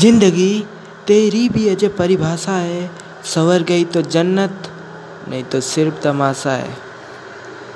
ज़िंदगी तेरी भी अजब परिभाषा है। संवर गई तो जन्नत, नहीं तो सिर्फ़ तमाशा है।